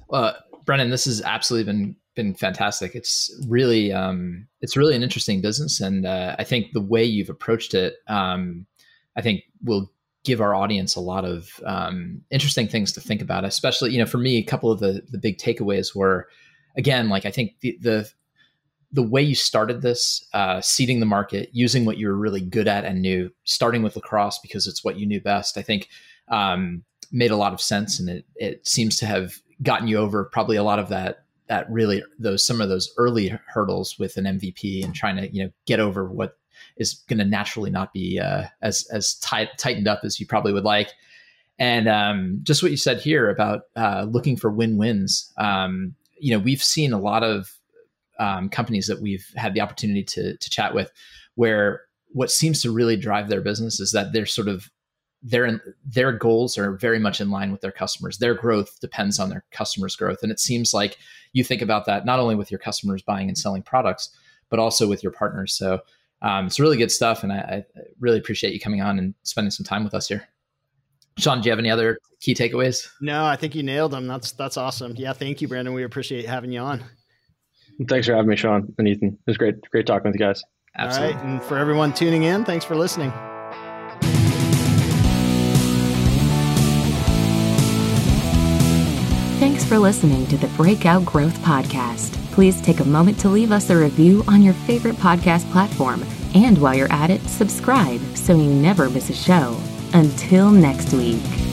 [SPEAKER 3] Well, Brendan, this has absolutely been been fantastic. It's really um, it's really an interesting business, and uh, I think the way you've approached it, um, I think will give our audience a lot of um, interesting things to think about. Especially, you know, for me, a couple of the the big takeaways were, again, like I think the the the way you started this, uh, seeding the market, using what you were really good at and knew, starting with lacrosse because it's what you knew best, I think um, made a lot of sense, and it it seems to have gotten you over probably a lot of that that really those some of those early hurdles with an MVP and trying to you know get over what is going to naturally not be uh, as as tight, tightened up as you probably would like. And um, just what you said here about uh, looking for win wins. Um, you know, we've seen a lot of um, companies that we've had the opportunity to to chat with, where what seems to really drive their business is that they're sort of their their goals are very much in line with their customers. Their growth depends on their customers' growth, and it seems like you think about that not only with your customers buying and selling products, but also with your partners. So um, it's really good stuff, and I, I, really appreciate you coming on and spending some time with us here. Sean, do you have any other key takeaways?
[SPEAKER 2] No, I think you nailed them. That's that's awesome. Yeah, thank you, Brendan. We appreciate having you on.
[SPEAKER 4] Thanks for having me, Sean and Ethan. It was great, great talking with you guys.
[SPEAKER 2] Absolutely. All right, and for everyone tuning in, thanks for listening.
[SPEAKER 1] Thanks for listening to the Breakout Growth Podcast. Please take a moment to leave us a review on your favorite podcast platform. And while you're at it, subscribe so you never miss a show. Until next week.